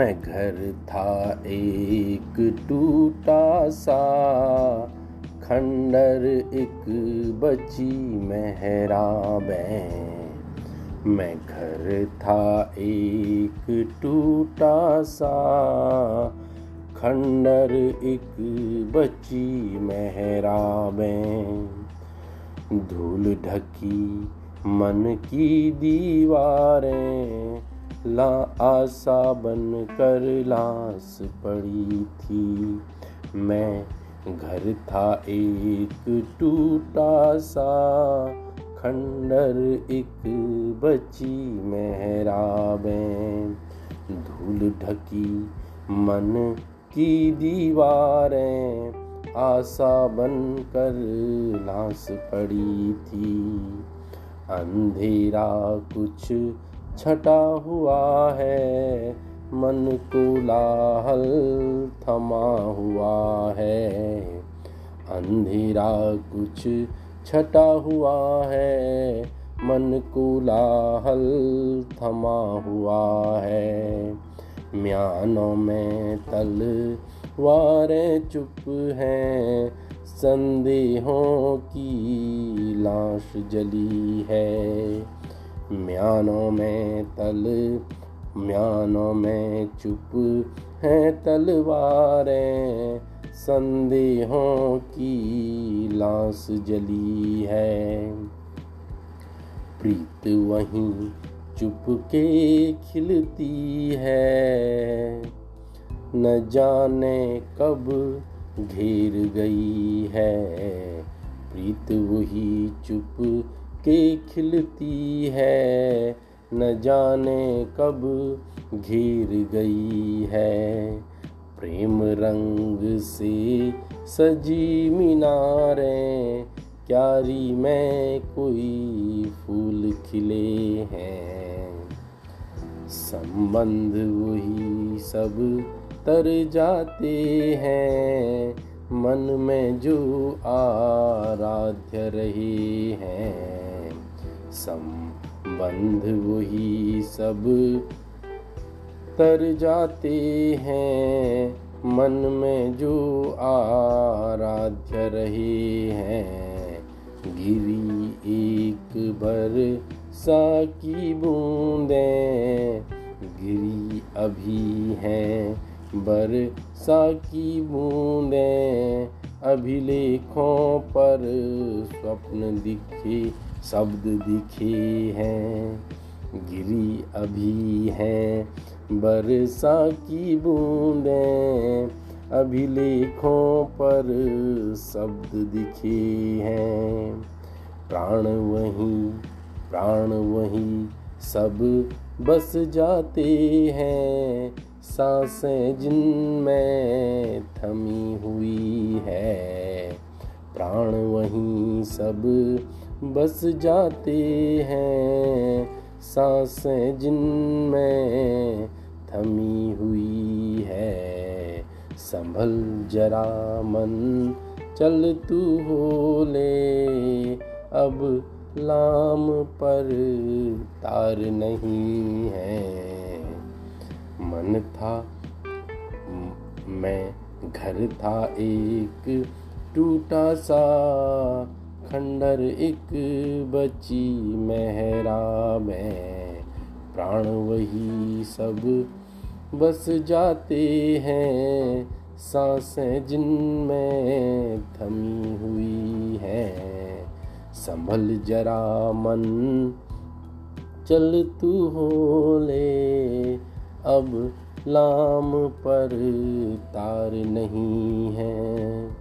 मैं घर था एक टूटा सा, खंडर एक बची मेहराबें मैं घर था एक टूटा सा, खंडर एक बची मेहराबें धूल ढकी मन की दीवारें ला आशा बन कर लाश पड़ी थी। मैं घर था एक टूटा सा, खंडर एक बची मेहराबें धूल ढकी मन की दीवारें, आशा बन कर लाश पड़ी थी। अंधेरा कुछ छटा हुआ है, मन को लाहल थमा हुआ है। अंधेरा कुछ छटा हुआ है, मन को लाहल थमा हुआ है। म्यानों में तल वारें चुप हैं, संदेहों की लाश जली है। म्यानों में तल, म्यानों में चुप हैं तलवारें। संदेहों की लाश जली है। प्रीत वहीं चुप के खिलती है। न जाने कब घेर गई है। प्रीत वही चुप के खिलती है, न जाने कब घेर गई है। प्रेम रंग से सजी मीनारें, क्यारी में कोई फूल खिले हैं। संबंध वही सब तर जाते हैं मन में जो आराध्य रहे हैं, संबंध वही सब तर जाते हैं। मन में जो आराध्य रहे हैं, गिरी एक भर सा की बूंदें, गिरी अभी हैं बरसा की बूंदें अभिलेखों पर स्वप्न दिखे, शब्द दिखे हैं, गिरी अभी हैं। बरसा की बूंदें अभिलेखों पर शब्द दिखे हैं। प्राण वहीं प्राण वहीं सब बस जाते हैं। साँसें जिनमें थमी हुई है। प्राण वहीं सब बस जाते हैं। साँसें जिनमें थमी हुई है। संभल जरा मन, चल तू हो ले अब लाम पर तार नहीं है। मन था। मैं घर था एक, टूटा सा खंडर एक बची मेहरा में। प्राण वही सब बस जाते हैं, साँसें जिनमें थमी हुई हैं। संभल जरा मन, चल तू हो ले अब लाम पर तार नहीं है।